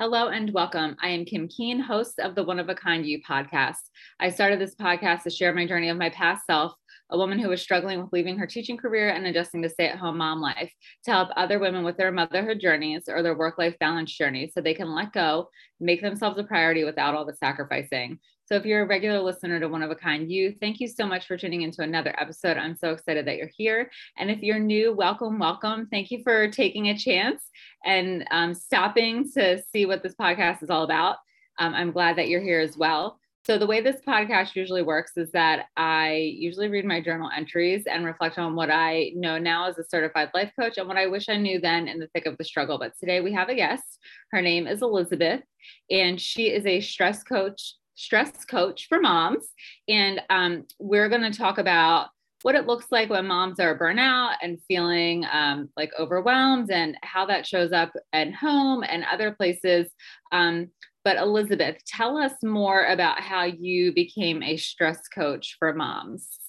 Hello and welcome. I am Kim Keen, host of the One of a Kind You podcast. I started this podcast to share my journey of my past self, a woman who was struggling with leaving her teaching career and adjusting to stay at home mom life, to help other women with their motherhood journeys or their work life balance journeys so they can let go, make themselves a priority without all the sacrificing. So if you're a regular listener to One of a Kind You, thank you so much for tuning into another episode. I'm so excited that you're here. And if you're new, welcome, welcome. Thank you for taking a chance and um, stopping to see what this podcast is all about. Um, I'm glad that you're here as well. So, the way this podcast usually works is that I usually read my journal entries and reflect on what I know now as a certified life coach and what I wish I knew then in the thick of the struggle. But today we have a guest. Her name is Elizabeth, and she is a stress coach stress coach for moms. And um, we're going to talk about what it looks like when moms are burnout and feeling um, like overwhelmed and how that shows up at home and other places. Um, but Elizabeth, tell us more about how you became a stress coach for moms.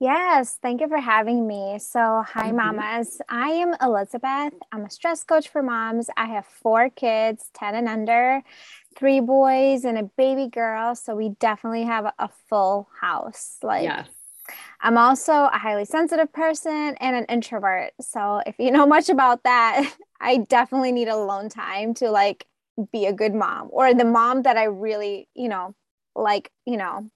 Yes, thank you for having me. So, hi, mm-hmm. mamas. I am Elizabeth. I'm a stress coach for moms. I have four kids, 10 and under three boys and a baby girl. So we definitely have a, full house. Like, yes. I'm also a highly sensitive person and an introvert. So if you know much about that, I definitely need alone time to like be a good mom or the mom that I really, you know, like, you know.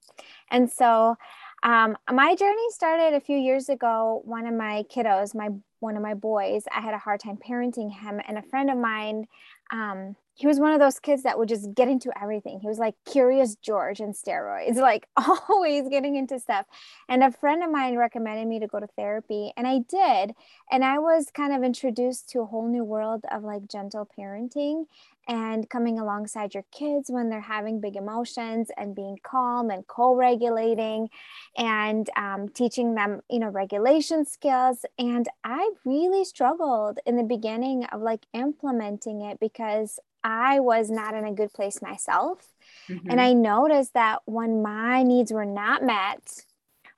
And so um, my journey started a few years ago. One of my kiddos, my one of my boys, I had a hard time parenting him, and a friend of mine um, he was one of those kids that would just get into everything. He was like curious George and steroids, like always getting into stuff. And a friend of mine recommended me to go to therapy, and I did. And I was kind of introduced to a whole new world of like gentle parenting and coming alongside your kids when they're having big emotions and being calm and co-regulating and um, teaching them you know regulation skills and i really struggled in the beginning of like implementing it because I was not in a good place myself. Mm-hmm. And I noticed that when my needs were not met,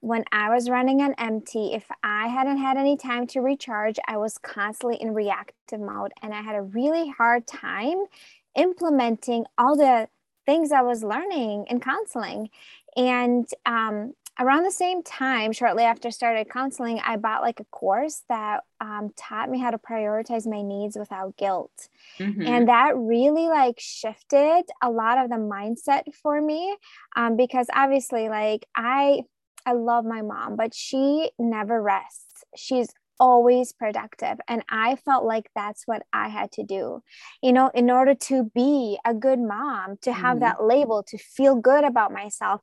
when I was running on empty, if I hadn't had any time to recharge, I was constantly in reactive mode. And I had a really hard time implementing all the things I was learning in counseling. And um, around the same time, shortly after I started counseling, I bought like a course that um, taught me how to prioritize my needs without guilt. Mm-hmm. And that really like shifted a lot of the mindset for me um, because obviously, like, I. I love my mom, but she never rests. She's always productive. And I felt like that's what I had to do, you know, in order to be a good mom, to have mm-hmm. that label, to feel good about myself.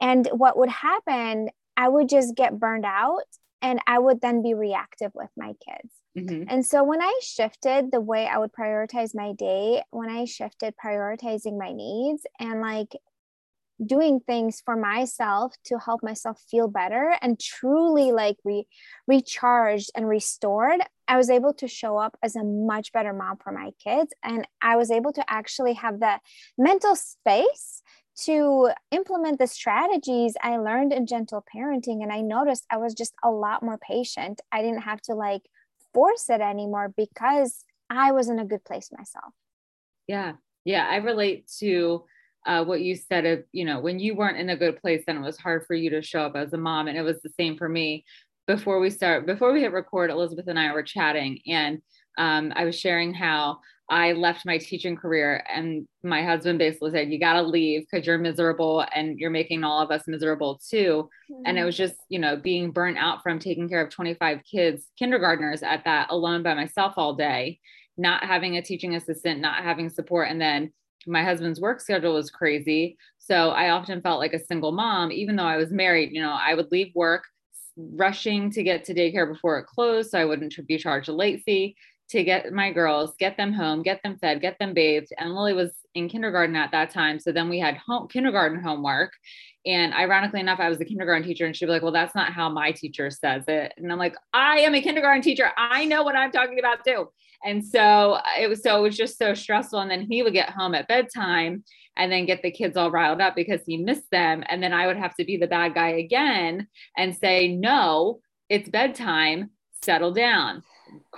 And what would happen, I would just get burned out and I would then be reactive with my kids. Mm-hmm. And so when I shifted the way I would prioritize my day, when I shifted prioritizing my needs and like doing things for myself to help myself feel better and truly like re- recharged and restored i was able to show up as a much better mom for my kids. And i was able to actually have that mental space to implement the strategies i learned in gentle parenting. And i noticed i was just a lot more patient. I didn't have to like force it anymore because i was in a good place myself. Yeah. Yeah i relate to uh, what you said of you know when you weren't in a good place then it was hard for you to show up as a mom and it was the same for me before we start before we hit record elizabeth and i were chatting and um, i was sharing how i left my teaching career and my husband basically said you got to leave because you're miserable and you're making all of us miserable too mm-hmm. and it was just you know being burnt out from taking care of 25 kids kindergartners at that alone by myself all day not having a teaching assistant not having support and then my husband's work schedule was crazy. So I often felt like a single mom, even though I was married. You know, I would leave work rushing to get to daycare before it closed so I wouldn't be charged a late fee to get my girls, get them home, get them fed, get them bathed. And Lily was in kindergarten at that time. So then we had home kindergarten homework. And ironically enough, I was a kindergarten teacher, and she'd be like, Well, that's not how my teacher says it. And I'm like, I am a kindergarten teacher. I know what I'm talking about too. And so uh, it was so it was just so stressful. And then he would get home at bedtime and then get the kids all riled up because he missed them. And then I would have to be the bad guy again and say, No, it's bedtime, settle down.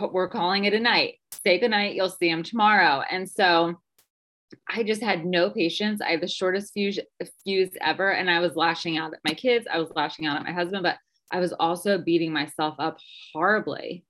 We're calling it a night. Say good night. You'll see him tomorrow. And so I just had no patience. I had the shortest fuse, fuse ever. And I was lashing out at my kids. I was lashing out at my husband, but I was also beating myself up horribly.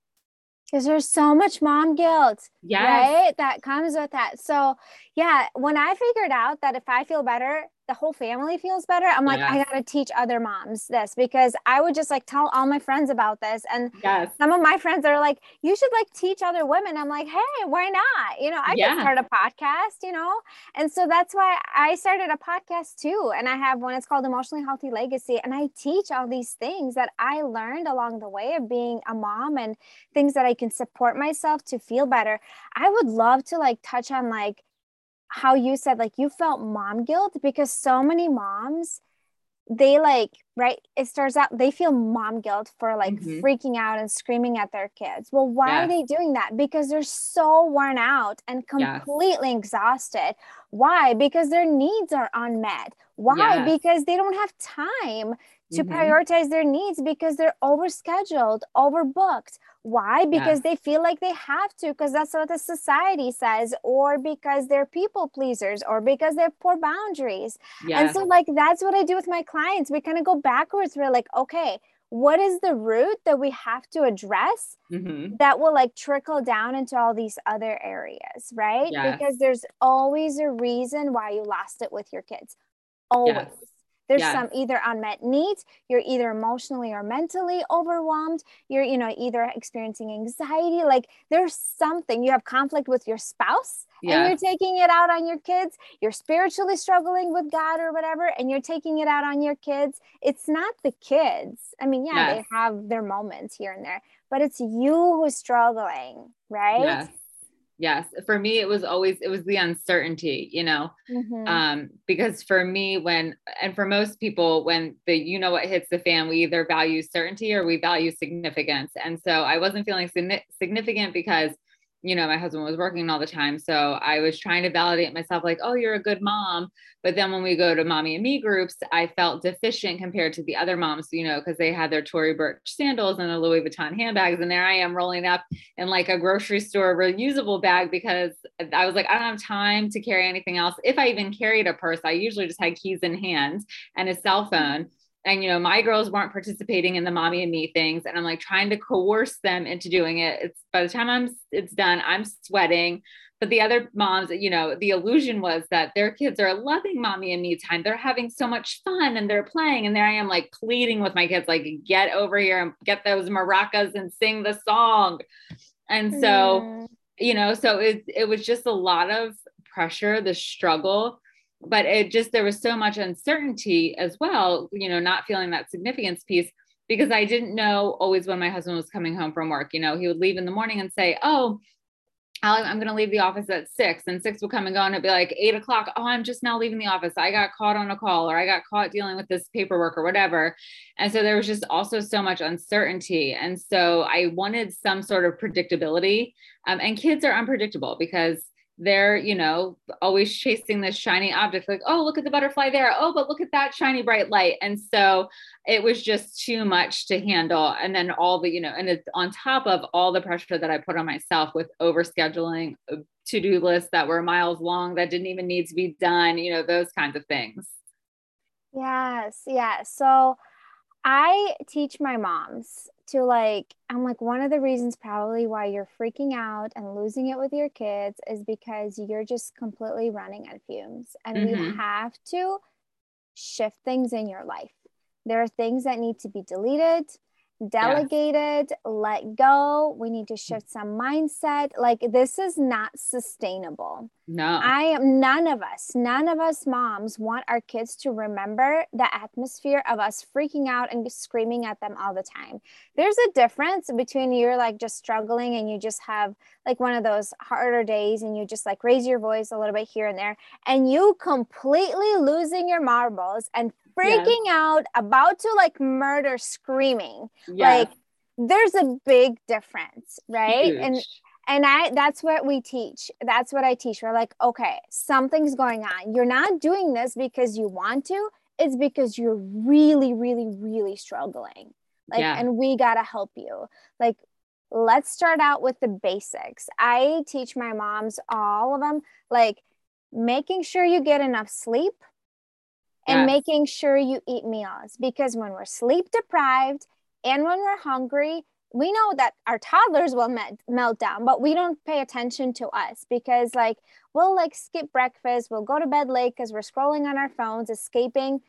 Because there's so much mom guilt, yes. right? That comes with that. So, yeah, when I figured out that if I feel better, the whole family feels better. I'm like, yes. I got to teach other moms this because I would just like tell all my friends about this. And yes. some of my friends are like, you should like teach other women. I'm like, hey, why not? You know, I yeah. could start a podcast, you know? And so that's why I started a podcast too. And I have one, it's called Emotionally Healthy Legacy. And I teach all these things that I learned along the way of being a mom and things that I can support myself to feel better. I would love to like touch on like, how you said like you felt mom guilt because so many moms they like right it starts out they feel mom guilt for like mm-hmm. freaking out and screaming at their kids well why yes. are they doing that because they're so worn out and completely yes. exhausted why because their needs are unmet why yes. because they don't have time to mm-hmm. prioritize their needs because they're overscheduled overbooked why? Because yes. they feel like they have to, because that's what the society says, or because they're people pleasers, or because they're poor boundaries. Yes. And so, like, that's what I do with my clients. We kind of go backwards. We're like, okay, what is the root that we have to address mm-hmm. that will like trickle down into all these other areas, right? Yes. Because there's always a reason why you lost it with your kids. Always. Yes. There's some either unmet needs, you're either emotionally or mentally overwhelmed, you're, you know, either experiencing anxiety, like there's something, you have conflict with your spouse and you're taking it out on your kids, you're spiritually struggling with God or whatever, and you're taking it out on your kids. It's not the kids. I mean, yeah, yes. they have their moments here and there, but it's you who's struggling, right? Yes yes for me it was always it was the uncertainty you know mm-hmm. um because for me when and for most people when the you know what hits the fan we either value certainty or we value significance and so i wasn't feeling significant because you know, my husband was working all the time. So I was trying to validate myself, like, oh, you're a good mom. But then when we go to mommy and me groups, I felt deficient compared to the other moms, you know, because they had their Tory Burch sandals and the Louis Vuitton handbags. And there I am rolling up in like a grocery store reusable bag because I was like, I don't have time to carry anything else. If I even carried a purse, I usually just had keys in hand and a cell mm-hmm. phone and you know my girls weren't participating in the mommy and me things and i'm like trying to coerce them into doing it. It's by the time i'm it's done i'm sweating. But the other moms you know the illusion was that their kids are loving mommy and me time. They're having so much fun and they're playing and there i am like pleading with my kids like get over here and get those maracas and sing the song. And so mm. you know so it, it was just a lot of pressure the struggle but it just there was so much uncertainty as well you know not feeling that significance piece because i didn't know always when my husband was coming home from work you know he would leave in the morning and say oh I'm going to leave the office at six, and six would come and go, and it'd be like eight o'clock. Oh, I'm just now leaving the office. I got caught on a call, or I got caught dealing with this paperwork, or whatever. And so there was just also so much uncertainty. And so I wanted some sort of predictability. Um, and kids are unpredictable because they're you know always chasing this shiny object like oh look at the butterfly there. Oh but look at that shiny bright light. And so it was just too much to handle. And then all the you know and it's on top of all the pressure that i put on myself with over scheduling uh, to-do lists that were miles long that didn't even need to be done you know those kinds of things. Yes yeah so i teach my moms to like i'm like one of the reasons probably why you're freaking out and losing it with your kids is because you're just completely running on fumes and mm-hmm. we have to shift things in your life there are things that need to be deleted delegated, let go. We need to mm. shift some mindset. Like this is not sustainable. No. I am none of us, none of us moms want our kids to remember the atmosphere of us freaking out and screaming at them all the time. There's a difference between you're like just struggling and you just have like one of those harder days and you just like raise your voice a little bit here and there and you completely losing your marbles and freaking yes. out, about to like murder, screaming. Yes. Like there's a big difference, right? Huge. And and I that's what we teach. That's what I teach. We're like, okay, something's going on. You're not doing this because you want to. It's because you're really, really, really struggling. Like, yeah. and we gotta help you. Like, let's start out with the basics. I teach my moms all of them. Like, making sure you get enough sleep and yes. making sure you eat meals because when we're sleep deprived and when we're hungry we know that our toddlers will met, melt down but we don't pay attention to us because like we'll like skip breakfast we'll go to bed late because we're scrolling on our phones escaping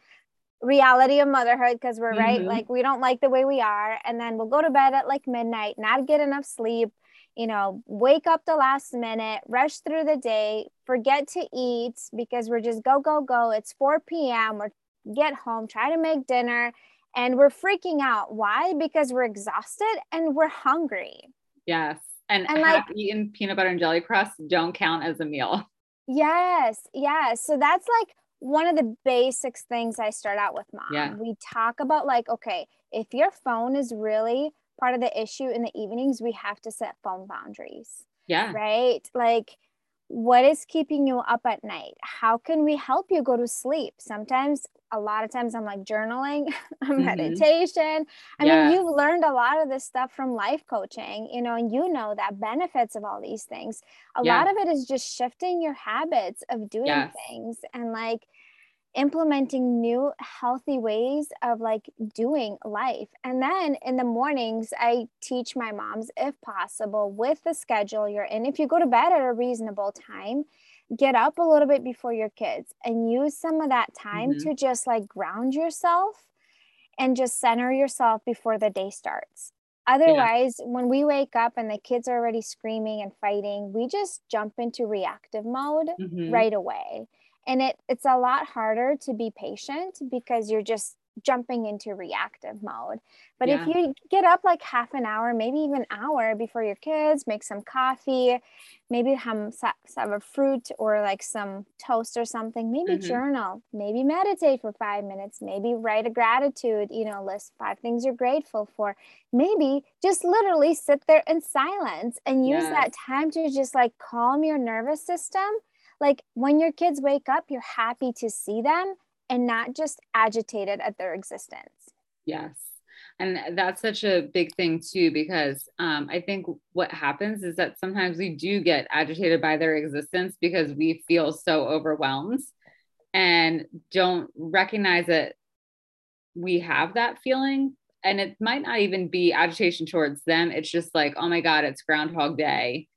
reality of motherhood because we're mm-hmm. right like we don't like the way we are and then we'll go to bed at like midnight not get enough sleep you know wake up the last minute rush through the day forget to eat because we're just go go go. It's 4 p.m we're get home try to make dinner and we're freaking out. Why? Because we're exhausted and we're hungry. Yes. And, and like eaten peanut butter and jelly crust? Don't count as a meal. Yes. Yes. So that's like one of the basics things I start out with mom. Yeah. We talk about like, okay, if your phone is really part of the issue in the evenings, we have to set phone boundaries. Yeah. Right. Like, what is keeping you up at night? How can we help you go to sleep? Sometimes, a lot of times, I'm like journaling, mm-hmm. meditation. I yeah. mean, you've learned a lot of this stuff from life coaching, you know, and you know that benefits of all these things. A yeah. lot of it is just shifting your habits of doing yes. things and like, implementing new healthy ways of like doing life. And then in the mornings, I teach my moms, if possible, with the schedule you're in. If you go to bed at a reasonable time, get up a little bit before your kids and use some of that time mm-hmm. to just like ground yourself and just center yourself before the day starts. Otherwise, yeah. when we wake up and the kids are already screaming and fighting, we just jump into reactive mode mm-hmm. right away and it it's a lot harder to be patient because you're just jumping into reactive mode but yeah. if you get up like half an hour maybe even hour before your kids make some coffee maybe have some, a fruit or like some toast or something maybe mm-hmm. journal maybe meditate for five minutes maybe write a gratitude you know list five things you're grateful for maybe just literally sit there in silence and use yes. that time to just like calm your nervous system like when your kids wake up, you're happy to see them and not just agitated at their existence. Yes. And that's such a big thing too, because um, I think what happens is that sometimes we do get agitated by their existence because we feel so overwhelmed and don't recognize that we have that feeling. And it might not even be agitation towards them. It's just like, oh my God, it's Groundhog Day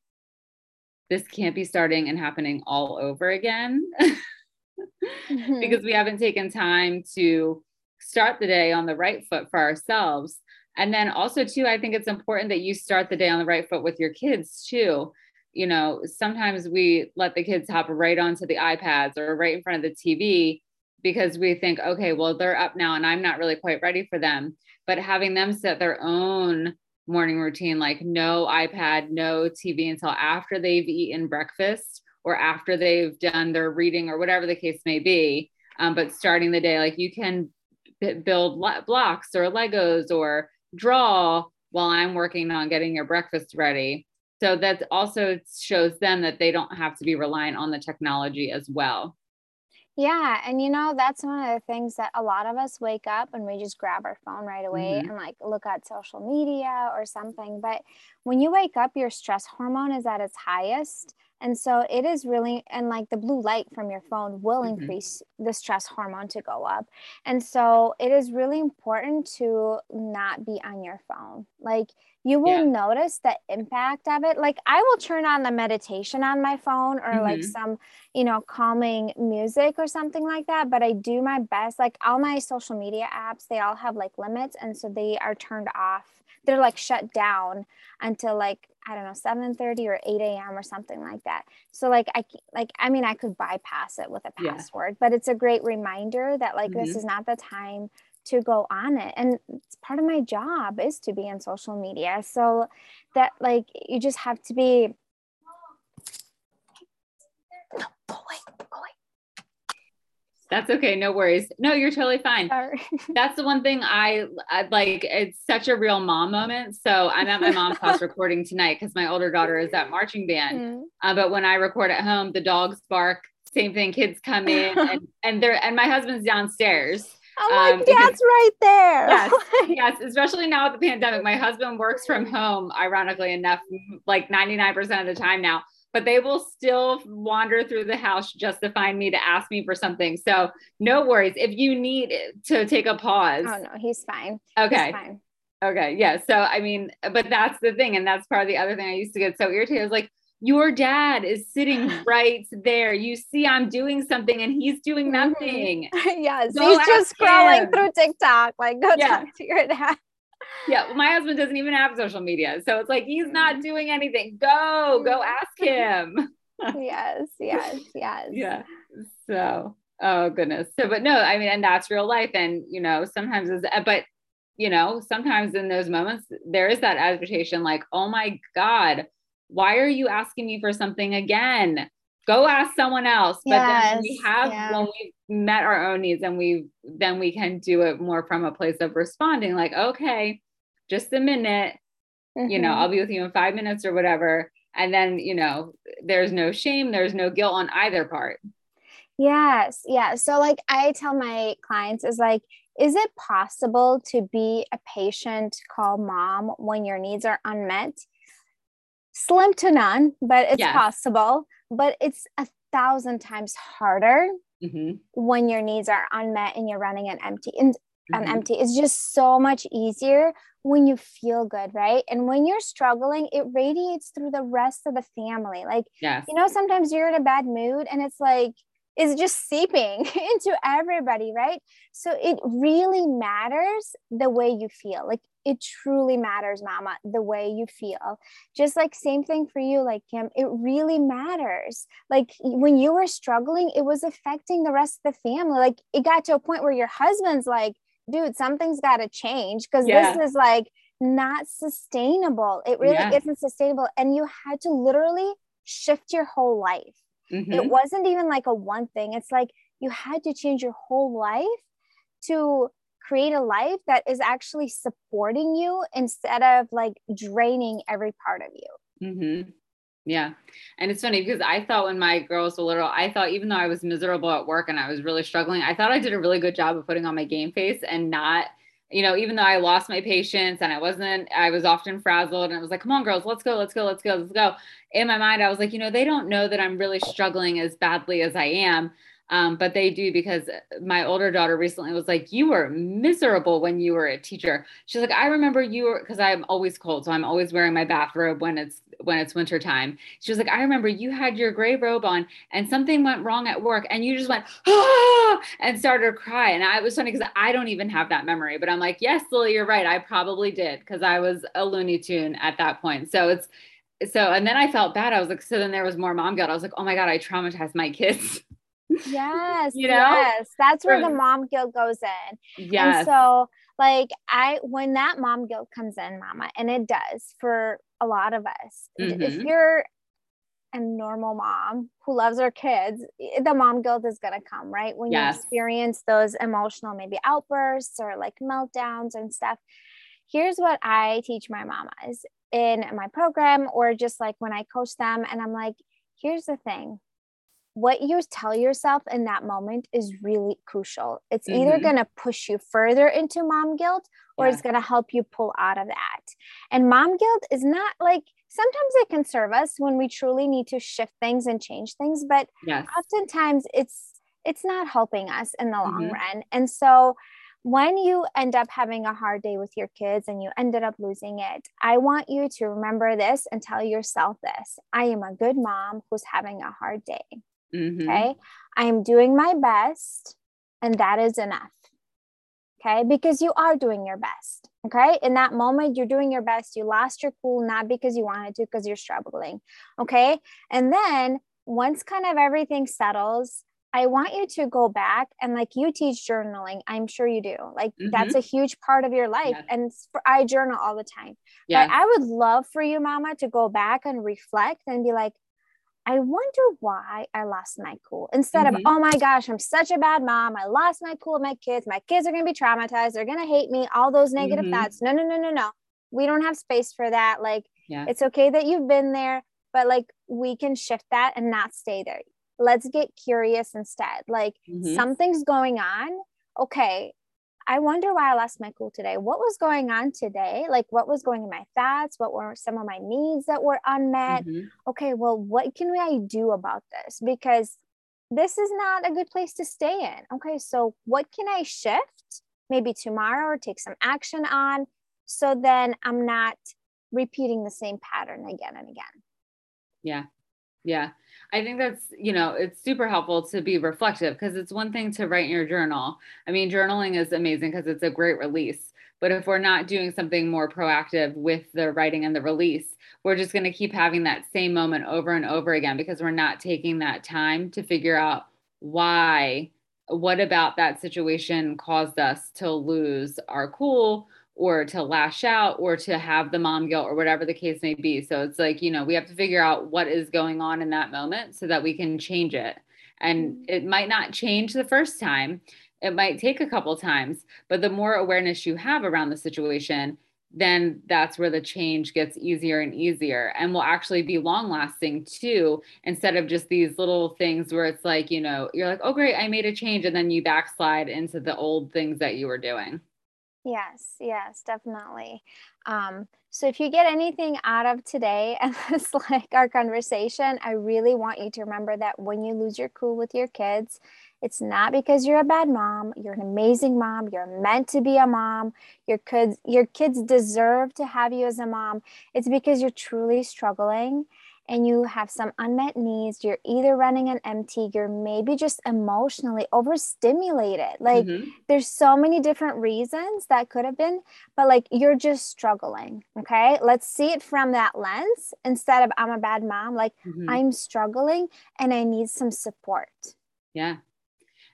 this can't be starting and happening all over again mm-hmm. because we haven't taken time to start the day on the right foot for ourselves. And then also, too, I think it's important that you start the day on the right foot with your kids, too. You know, sometimes we let the kids hop right onto the iPads or right in front of the TV because we think, okay, well, they're up now and I'm not really quite ready for them. But having them set their own morning routine like no iPad, no TV until after they've eaten breakfast or after they've done their reading or whatever the case may be. Um, but starting the day, like you can b- build blocks or Legos or draw while I'm working on getting your breakfast ready. So that also shows them that they don't have to be reliant on the technology as well. Yeah. And you know, that's one of the things that a lot of us wake up and we just grab our phone right away mm-hmm. and like look at social media or something. But when you wake up, your stress hormone is at its highest. And so it is really, and like the blue light from your phone will mm-hmm. increase the stress hormone to go up. And so it is really important to not be on your phone. Like you will yeah. notice the impact of it. Like I will turn on the meditation on my phone or mm-hmm. like some, you know, calming music or something like that. But I do my best. Like all my social media apps, they all have like limits. And so they are turned off. They're like shut down until like I don't know, 7 30 or 8 a.m. or something like that. So like I like I mean I could bypass it with a password, yeah. but it's a great reminder that like mm-hmm. this is not the time to go on it. And it's part of my job is to be in social media. So that like you just have to be no, go away, go away. That's okay. No worries. No, you're totally fine. Sorry. That's the one thing I, I, like. It's such a real mom moment. So I'm at my mom's house recording tonight because my older daughter is at marching band. Mm. Uh, but when I record at home, the dogs bark. Same thing. Kids come in and, and they're and my husband's downstairs. I'm like, um, dad's right there. yes, yes, especially now with the pandemic. My husband works from home, ironically enough, like 99% of the time now. But they will still wander through the house just to find me to ask me for something. So no worries. If you need to take a pause. Oh no, he's fine. Okay. He's fine. Okay. Yeah. So I mean, but that's the thing. And that's part of the other thing I used to get so irritated. I was like, your dad is sitting right there. You see, I'm doing something and he's doing Mm-hmm. nothing. yes, Go he's just scrolling him. through TikTok. Like, go Yeah. talk to your dad. Yeah. My husband doesn't even have social media. So it's like, he's not mm. doing anything. Go, go mm. ask him. yes, yes, yes. yeah. So, oh goodness. So, but no, I mean, and that's real life. And, you know, sometimes it's, uh, but, you know, sometimes in those moments, there is that agitation like, oh my God, why are you asking me for something again? Go ask someone else. But then we have, yeah. when we've met our own needs and we, then we can do it more from a place of responding like, okay, just a minute, you know. I'll mm-hmm. be with you in five minutes or whatever. And then, you know, there's no shame, there's no guilt on either part. Yes, yeah. So like I tell my clients is like, is it possible to be a patient call mom when your needs are unmet? Slim to none, but it's Yes. possible. But it's a thousand times harder Mhm, when your needs are unmet and you're running an empty and an mhm. empty. It's just so much easier when you feel good, right? And when you're struggling, it radiates through the rest of the family. Like Yes. you know, sometimes you're in a bad mood and it's like, it's just seeping into everybody, right? So it really matters the way you feel. Like it truly matters, mama, the way you feel. Just like same thing for you, like Kim, it really matters. Like when you were struggling, it was affecting the rest of the family. Like it got to a point where your husband's like, dude, something's got to change because Yeah. this is like not sustainable. It really Yeah. isn't sustainable. And you had to literally shift your whole life. Mhm. It wasn't even like a one thing. It's like you had to change your whole life to create a life that is actually supporting you instead of like draining every part of you. Mm-hmm. Yeah. And it's funny because I thought when my girls were little, I thought even though I was miserable at work and I was really struggling, I thought I did a really good job of putting on my game face and not, you know, even though I lost my patience and I wasn't, I was often frazzled and I was like, come on, girls, let's go, let's go, let's go, let's go. In my mind, I was like, you know, they don't know that I'm really struggling as badly as I am. Um, but they do because my older daughter recently was like, You were miserable when you were a teacher. She's like, I remember you were because I'm always cold. So I'm always wearing my bathrobe when it's when it's winter time. She was like, I remember you had your gray robe on and something went wrong at work and you just went, ah, and started to cry. And I was funny because I don't even have that memory, but I'm like, yes, Lily, you're right. I probably did because I was a Looney Tune at that point. So it's so and then I felt bad. I was like, so then there was more mom guilt. I was like, oh my God, I traumatized my kids. Yes. You know? Yes. That's where the mom guilt goes in. Yes. And so, like, I, when that mom guilt comes in, mama, and it does for a lot of us, if Mhm. you're a normal mom who loves her kids, the mom guilt is going to come, right? When Yes. you experience those emotional, maybe outbursts or like meltdowns and stuff. Here's what I teach my mamas in my program, or just like when I coach them, and I'm like, here's the thing what you tell yourself in that moment is really crucial. It's either Mhm. going to push you further into mom guilt or it's going to help you pull out of that. And mom guilt is not like sometimes it can serve us when we truly need to shift things and change things, but yes. oftentimes it's it's not helping us in the long Mhm. run. And so when you end up having a hard day with your kids and you ended up losing it, I want you to remember this and tell yourself this. I am a good mom who's having a hard day. Mhm. Okay. I am doing my best, and that is enough. Okay. Because you are doing your best. Okay. In that moment, you're doing your best. You lost your cool, not because you wanted to, because you're struggling. Okay. And then once kind of everything settles, I want you to go back and like you teach journaling. I'm sure you do. Like that's a huge part of your life. Yes. And for, I journal all the time. Yes. But I would love for you, mama, to go back and reflect and be like, I wonder why I lost my cool instead Mhm. of, oh my gosh, I'm such a bad mom. I lost my cool with my kids. My kids are going to be traumatized. They're going to hate me. All those negative Mhm. thoughts. No, no, no, no, no. We don't have space for that. Like, yeah. it's okay that you've been there, but like, we can shift that and not stay there. Let's get curious instead. Like, Mhm. something's going on. Okay. I wonder why I lost my cool today. What was going on today? Like, what was going in my thoughts? What were some of my needs that were unmet? Mm-hmm. Okay, well, what can I do about this? Because this is not a good place to stay in. Okay, so what can I shift maybe tomorrow or take some action on so then I'm not repeating the same pattern again and again? Yeah. Yeah. I think that's, you know, it's super helpful to be reflective because it's one thing to write in your journal. I mean, journaling is amazing because it's a great release. But if we're not doing something more proactive with the writing and the release, we're just going to keep having that same moment over and over again because we're not taking that time to figure out why, what about that situation caused us to lose our cool or to lash out or to have the mom guilt or whatever the case may be. So it's like, you know, we have to figure out what is going on in that moment so that we can change it. And mm-hmm. it might not change the first time, it might take a couple times, but the more awareness you have around the situation, then that's where the change gets easier and easier and will actually be long lasting too instead of just these little things where it's like you know you're like oh great i made a change and then you backslide into the old things that you were doing Yes, yes, definitely. Um, so if you get anything out of today and it's like our conversation, I really want you to remember that when you lose your cool with your kids, it's not because you're a bad mom. You're an amazing mom. You're meant to be a mom. Your kids, your kids deserve to have you as a mom. It's because you're truly struggling and you have some unmet needs, you're either running an empty, you're maybe just emotionally overstimulated. Like mm-hmm. there's so many different reasons that could have been, but like you're just struggling. Okay. Let's see it from that lens instead of I'm a bad mom. Like mm-hmm. I'm struggling and I need some support. Yeah.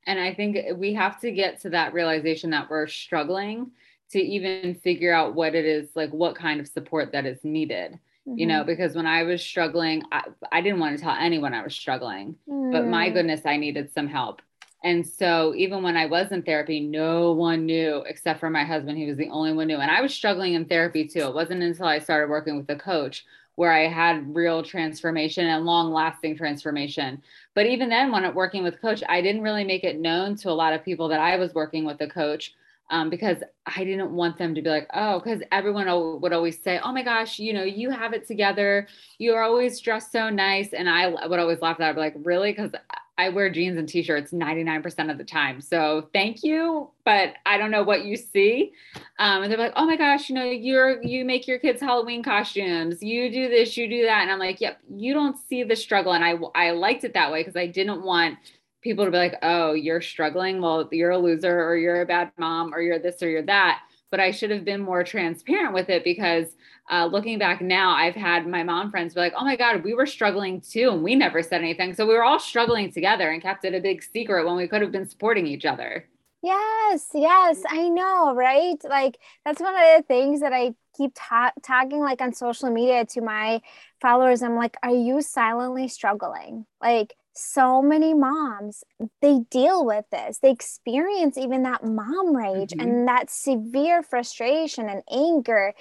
And I think we have to get to that realization that we're struggling to even figure out what it is, like what kind of support that is needed mm-hmm. you know, mm-hmm. because when I was struggling, I, I didn't want to tell anyone I was struggling, mm. but my mm. goodness, I needed some help. And so even when I was in therapy, no one knew except for my husband. He was the only one knew. And I was struggling in therapy too. It wasn't until I started working with a coach where I had real transformation and long lasting transformation. But even then, when I'm working with coach, I didn't really make it known to a lot of people that I was working with a coach um, because I didn't want them to be like, oh, because everyone would always say, oh my gosh, you know, you have it together. You're always dressed so nice. And I would always laugh at that. I'd be like, really? Because I wear jeans and t-shirts 99% of the time. So thank you, but I don't know what you see. Um, and they're like, oh my gosh, you know, you're, you make your kids Halloween costumes. You do this, you do that. And I'm like, yep, you don't see the struggle. And I, I liked it that way because I didn't want people to be like, oh, you're struggling. Well, you're a loser or you're a bad mom or you're this or you're that. But I should have been more transparent with it because uh, looking back now, I've had my mom friends be like, oh my God, we were struggling too. And we never said anything. So we were all struggling together and kept it a big secret when we could have been supporting each other. Yes, yes, I know, right? Like that's one of the things that I keep ta- tagging like on social media to my followers. I'm like, are you silently struggling? Like so many moms they deal with this they experience even that mom rage mm-hmm. and that severe frustration and anger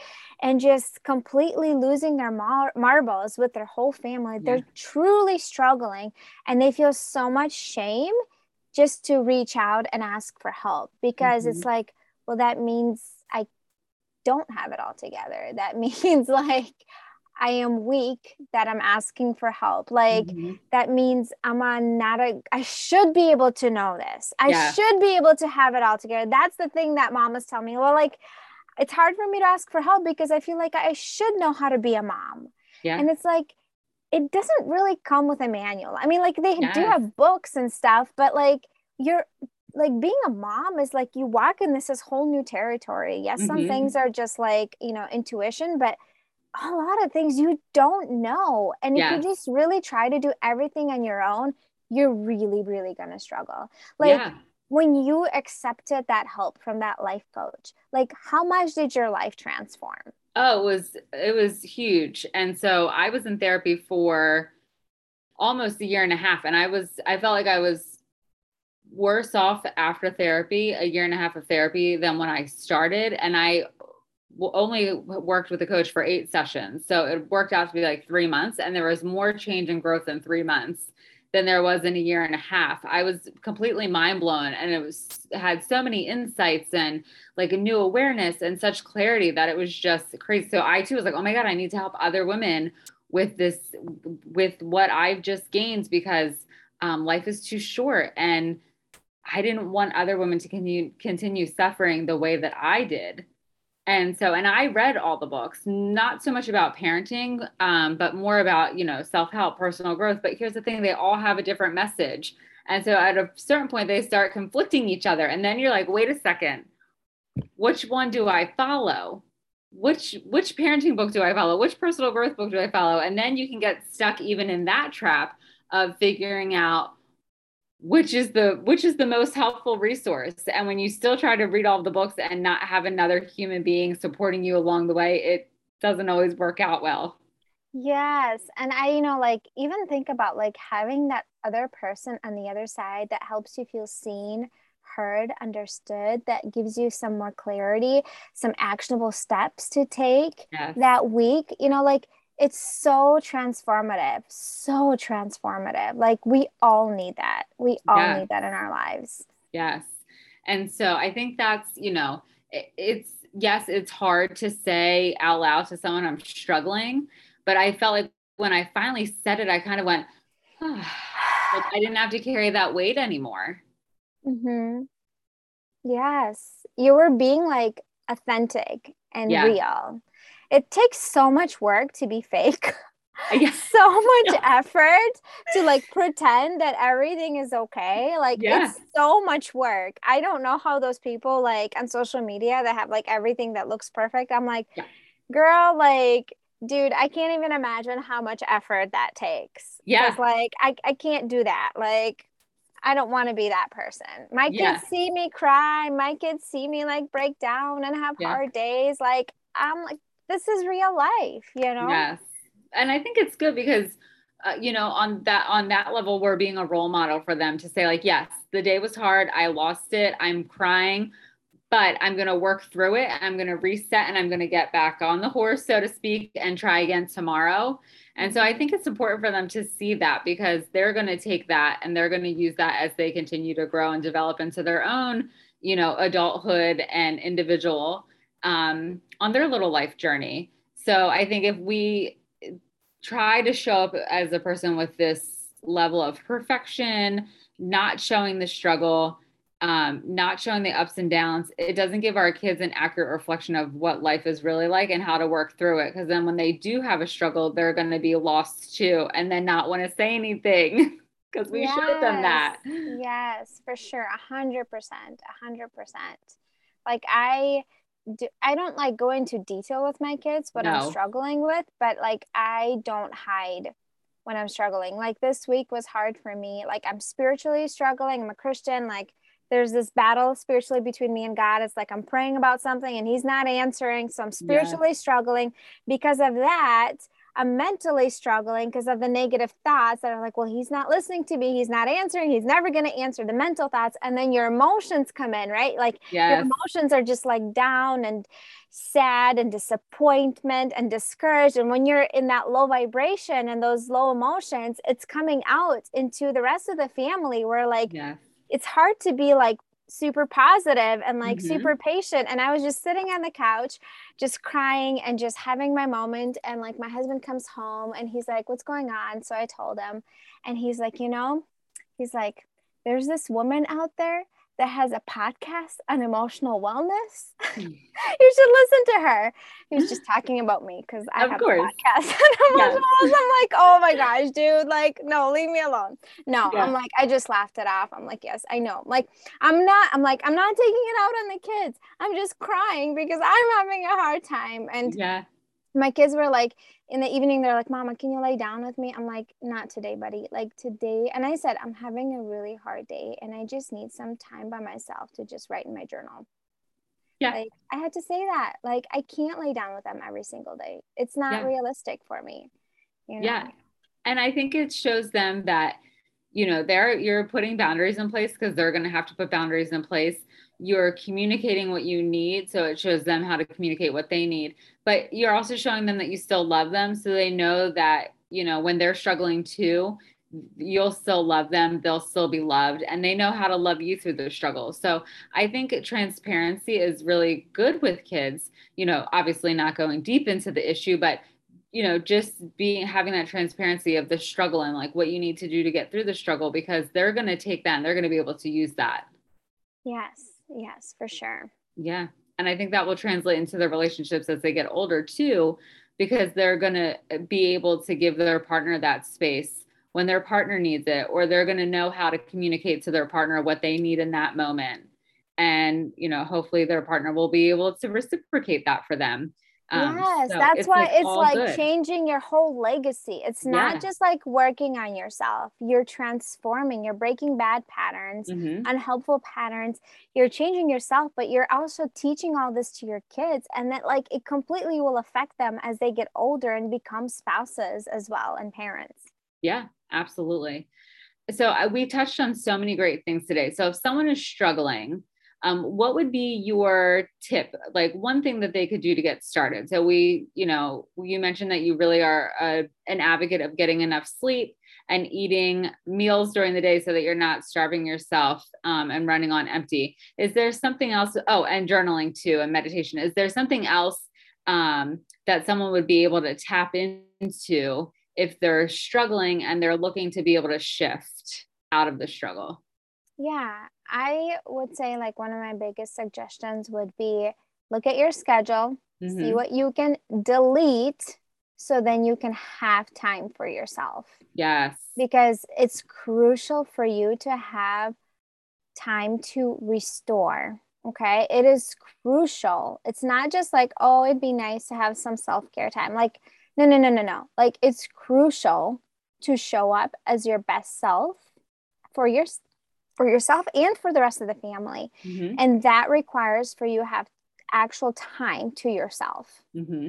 and just completely losing their mar- marbles with their whole family yeah. they're truly struggling and they feel so much shame just to reach out and ask for help because mm-hmm. it's like well that means i don't have it all together that means like I am weak that I'm asking for help. Like mm-hmm. that means I'm on not a I should be able to know this. I yeah. should be able to have it all together. That's the thing that mamas tell me. Well, like it's hard for me to ask for help because I feel like I should know how to be a mom. Yeah. And it's like it doesn't really come with a manual. I mean, like they yes. do have books and stuff, but like you're like being a mom is like you walk in this is whole new territory. Yes, some mm-hmm. things are just like, you know, intuition, but a lot of things you don't know. And if you just really try to do everything on your own, you're really, really going to struggle. Like yeah. when you accepted that help from that life coach, like how much did your life transform? Oh, it was it was huge. And so I was in therapy for almost a year and a half and I was I felt like I was worse off after therapy, a year and a half of therapy than when I started and I only worked with a coach for eight sessions. So it worked out to be like three months, and there was more change and growth in three months than there was in a year and a half. I was completely mind blown and it was had so many insights and like a new awareness and such clarity that it was just crazy. So I too was like, oh my God, I need to help other women with this, with what I've just gained because um, life is too short. And I didn't want other women to continue continue suffering the way that I did. And so, and I read all the books, not so much about parenting, um, but more about, you know, self help, personal growth. But here's the thing they all have a different message. And so at a certain point, they start conflicting each other. And then you're like, wait a second, which one do I follow? Which which parenting book do I follow? Which personal growth book do I follow? And then you can get stuck even in that trap of figuring out which is the which is the most helpful resource. And when you still try to read all the books and not have another human being supporting you along the way it doesn't always work out well. Yes. And i you know like even think about like having that other person on the other side that helps you feel seen heard understood that gives you some more clarity some actionable steps to take yes. that week. You know like it's so transformative so transformative. Like we all need that. We all yes. need that in our lives. Yes. And so i think that's you know it, it's yes it's hard to say out loud to someone i'm struggling but i felt like when i finally said it i kind of went oh, like i didn't have to carry that weight anymore. Mm-hmm. yes. You were being like authentic and yeah. real it takes so much work to be fake. Uh, yeah. so much yeah. effort to like pretend that everything is okay. Like yeah. it's so much work. I don't know how those people like on social media that have like everything that looks perfect. I'm like, girl, like, dude, I can't even imagine how much effort that takes. Yeah. Like I, I can't do that. Like I don't want to be that person. My kids yeah. see me cry. My kids see me like break down and have yeah. hard days. Like I'm like, this is real life, you know? Yes. And I think it's good because uh, you know on that on that level we're being a role model for them to say like yes the day was hard i lost it i'm crying but i'm going to work through it i'm going to reset and i'm going to get back on the horse so to speak and try again tomorrow and so i think it's important for them to see that because they're going to take that and they're going to use that as they continue to grow and develop into their own you know adulthood and individual um, on their little life journey. So I think if we try to show up as a person with this level of perfection, not showing the struggle, um, not showing the ups and downs, it doesn't give our kids an accurate reflection of what life is really like and how to work through it. Because then when they do have a struggle, they're going to be lost too and then not want to say anything because we yes. showed them that. Yes, for sure. A hundred percent. A hundred percent. Like I, do, I don't like go into detail with my kids what no. I'm struggling with, but like I don't hide when I'm struggling. Like this week was hard for me. Like I'm spiritually struggling. I'm a Christian. Like there's this battle spiritually between me and God. It's like I'm praying about something and He's not answering. So I'm spiritually struggling. Because of that, I'm mentally struggling because of the negative thoughts that are like, well, he's not listening to me. He's not answering. He's never going to answer the mental thoughts. And then your emotions come in, right? Like yes. your emotions are just like down and sad and disappointment and discouraged. And when you're in that low vibration and those low emotions, it's coming out into the rest of the family where like, yes. it's hard to be like super positive and like mm-hmm. super patient and i was just sitting on the couch just crying and just having my moment and like my husband comes home and he's like what's going on so i told him and he's like you know he's like there's this woman out there that has a podcast on emotional wellness. Hmm. you should listen to her. He was just talking about me because I of have course. a podcast on emotional yes. I'm like, oh my gosh, dude, like, no, leave me alone. No, yeah. I'm like, I just laughed it off. I'm like, yes, I know. Like, I'm not, I'm like, I'm not taking it out on the kids. I'm just crying because I'm having a hard time. And yeah my kids were like in the evening they're like mama can you lay down with me? I'm like not today buddy. Like today and i said i'm having a really hard day and i just need some time by myself to just write in my journal. Yeah. Like i had to say that. Like i can't lay down with them every single day. It's not yeah. realistic for me you know? yeah. And i think it shows them that you know they're you're putting boundaries in place because they're going to have to put boundaries in place you're communicating what you need so it shows them how to communicate what they need. But you're also showing them that you still love them so they know that you know when they're struggling too you'll still love them they'll still be loved and they know how to love you through the struggles. So i think transparency is really good with kids you know obviously not going deep into the issue but you know just being having that transparency of the struggle and like what you need to do to get through the struggle because they're going to take that and they're going to be able to use that. Yes yes for sure. Yeah and i think that will translate into their relationships as they get older too because they're going to be able to give their partner that space when their partner needs it or they're going to know how to communicate to their partner what they need in that moment. And you know hopefully their partner will be able to reciprocate that for them um, yes so that's it's why like it's like good. changing your whole legacy it's not yeah. just like working on yourself you're transforming you're breaking bad patterns mm-hmm. unhelpful patterns you're changing yourself but you're also teaching all this to your kids and that like it completely will affect them as they get older and become spouses as well and parents yeah absolutely. So uh, we touched on so many great things today. So if someone is struggling, um, what would be your tip? Like one thing that they could do to get started. So we, you know, you mentioned that you really are a, an advocate of getting enough sleep and eating meals during the day so that you're not starving yourself um, and running on empty. Is there something else? Oh, and journaling too, and meditation. Is there something else um, that someone would be able to tap into if they're struggling and they're looking to be able to shift out of the struggle? Yeah, I would say like one of my biggest suggestions would be look at your schedule, mm-hmm. see what you can delete so then you can have time for yourself. Yes. Because it's crucial for you to have time to restore. Okay. It is crucial. It's not just like, oh, it'd be nice to have some self care time. Like, no, no, no, no, no. Like it's crucial to show up as your best self for your for yourself and for the rest of the family. Mm-hmm. And that requires for you to have actual time to yourself. Mm-hmm.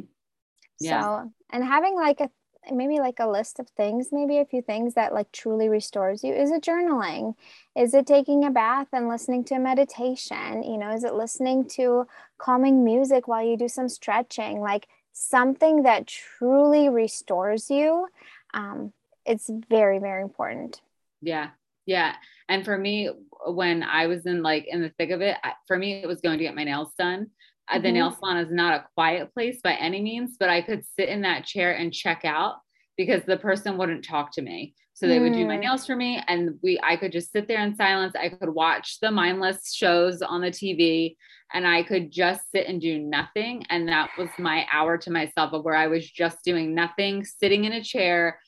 Yeah. So, and having like a maybe like a list of things, maybe a few things that like truly restores you. Is it journaling? Is it taking a bath and listening to a meditation? You know, is it listening to calming music while you do some stretching? Like something that truly restores you, um, it's very, very important. Yeah. Yeah. And for me, when I was in like in the thick of it, for me, it was going to get my nails done. Mm-hmm. The nail salon is not a quiet place by any means, but I could sit in that chair and check out because the person wouldn't talk to me. So they would do my mm. nails for me and we I could just sit there in silence. I could watch the mindless shows on the TV and I could just sit and do nothing. And that was my hour to myself of where I was just doing nothing, sitting in a chair,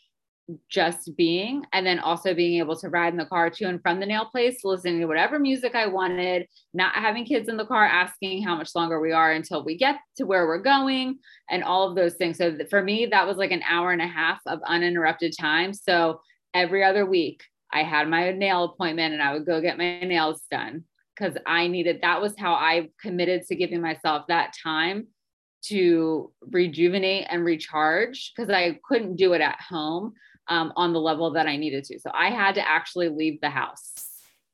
just being, and then also being able to ride in the car to and from the nail place, listening to whatever music I wanted, not having kids in the car asking how much longer we are until we get to where we're going, and all of those things. So for me, that was like an hour and a half of uninterrupted time. So every other week, I had my nail appointment and I would go get my nails done because I needed that was how I committed to giving myself that time to rejuvenate and recharge because I couldn't do it at home um, on the level that I needed to. So I had to actually leave the house.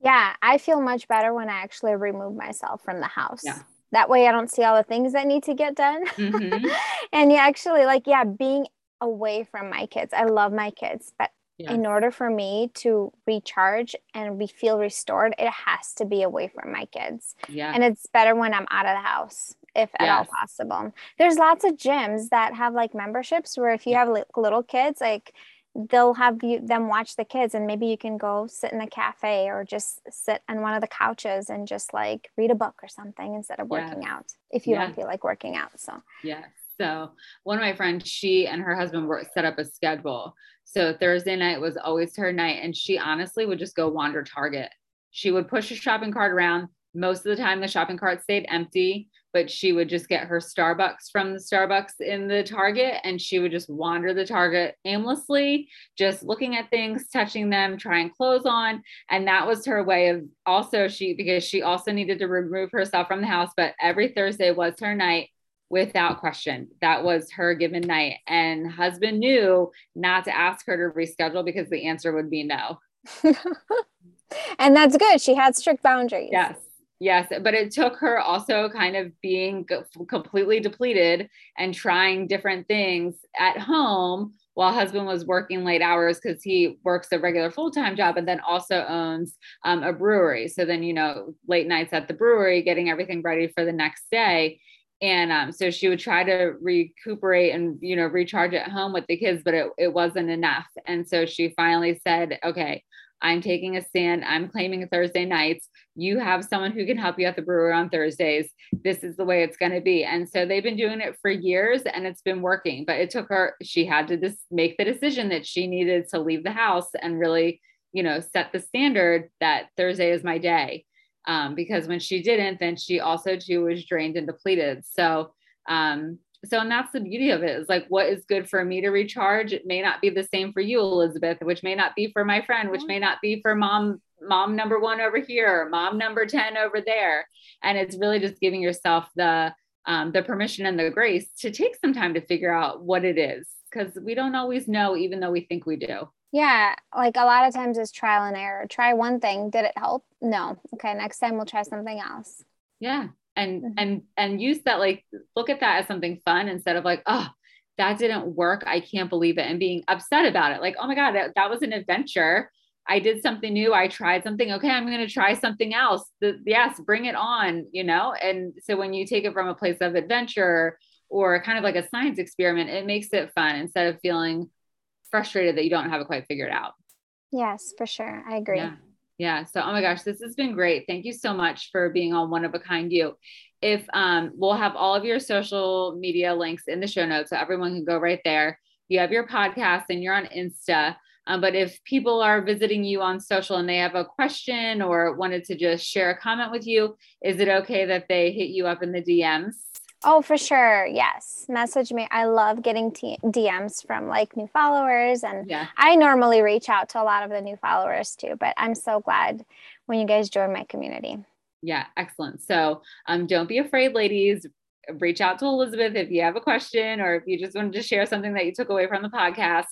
Yeah, I feel much better when I actually remove myself from the house. Yeah. That way I don't see all the things that need to get done. Mm-hmm. and you actually like, yeah, being away from my kids. I love my kids, but yeah. in order for me to recharge and be feel restored, it has to be away from my kids. Yeah. And it's better when I'm out of the house if at all possible. There's lots of gyms that have like memberships where if you have little kids, like they'll have you them watch the kids and maybe you can go sit in a cafe or just sit on one of the couches and just like read a book or something instead of working yes. out if you yes. don't feel like working out. So yeah. So one of my friends, she and her husband were set up a schedule. So Thursday night was always her night, and she honestly would just go wander Target. She would push a shopping cart around. Most of the time, the shopping cart stayed empty, but she would just get her Starbucks from the Starbucks in the Target, and she would just wander the Target aimlessly, just looking at things, touching them, trying clothes on, and that was her way of also she because she also needed to remove herself from the house. But every Thursday was her night without question. That was her given night. And husband knew not to ask her to reschedule because the answer would be no. and that's good. She had strict boundaries. Yes. Yes. But it took her also kind of being completely depleted and trying different things at home while husband was working late hours because he works a regular full-time job and then also owns um, a brewery so then you know late nights at the brewery getting everything ready for the next day and um, so she would try to recuperate and you know recharge at home with the kids but it, it wasn't enough and so she finally said okay i'm taking a stand. I'm claiming thursday nights. You have someone who can help you at the brewery on thursdays. This is the way it's going to be. And so they've been doing it for years and it's been working but it took her she had to just make the decision that she needed to leave the house and really you know set the standard that thursday is my day. Um, because when she didn't, then she also too was drained and depleted. So, um, so and that's the beauty of it is like what is good for me to recharge. It may not be the same for you, Elizabeth, which may not be for my friend, which may not be for mom, mom number one over here, mom number 10 over there. And it's really just giving yourself the um, the permission and the grace to take some time to figure out what it is because we don't always know, even though we think we do. Yeah, like a lot of times it's trial and error. Try one thing, did it help? No. Okay, next time we'll try something else. Yeah. And mm-hmm. and and use that like look at that as something fun instead of like, oh, that didn't work. I can't believe it and being upset about it. Like, oh my god, that, that was an adventure. I did something new. I tried something. Okay, I'm going to try something else. The, yes, bring it on, you know? And so when you take it from a place of adventure or kind of like a science experiment, it makes it fun instead of feeling frustrated that you don't have it quite figured out. Yes, for sure. I agree. Yeah. Yeah. So, oh my gosh, this has been great. Thank you so much for being on One of a Kind You. If um, we'll have all of your social media links in the show notes, so everyone can go right there. You have your podcast and you're on Insta. Um, but if people are visiting you on social and they have a question or wanted to just share a comment with you, is it okay that they hit you up in the DMs? Oh, for sure. Yes. Message me. I love getting t- DMs from like new followers. And yeah. I normally reach out to a lot of the new followers too, but I'm so glad when you guys join my community. Yeah. Excellent. So um, don't be afraid, ladies. Reach out to Elizabeth if you have a question or if you just wanted to share something that you took away from the podcast.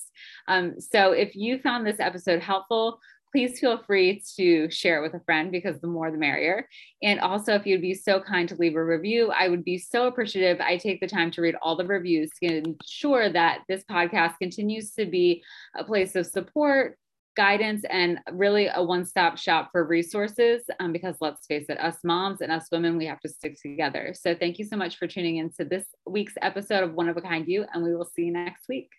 Um, so if you found this episode helpful, please feel free to share it with a friend because the more the merrier. And also, if you'd be so kind to leave a review, I would be so appreciative. I take the time to read all the reviews to ensure that this podcast continues to be a place of support, guidance, and really a one stop shop for resources. Um, because let's face it, us moms and us women, we have to stick together. So, thank you so much for tuning in to this week's episode of One of a Kind You, and we will see you next week.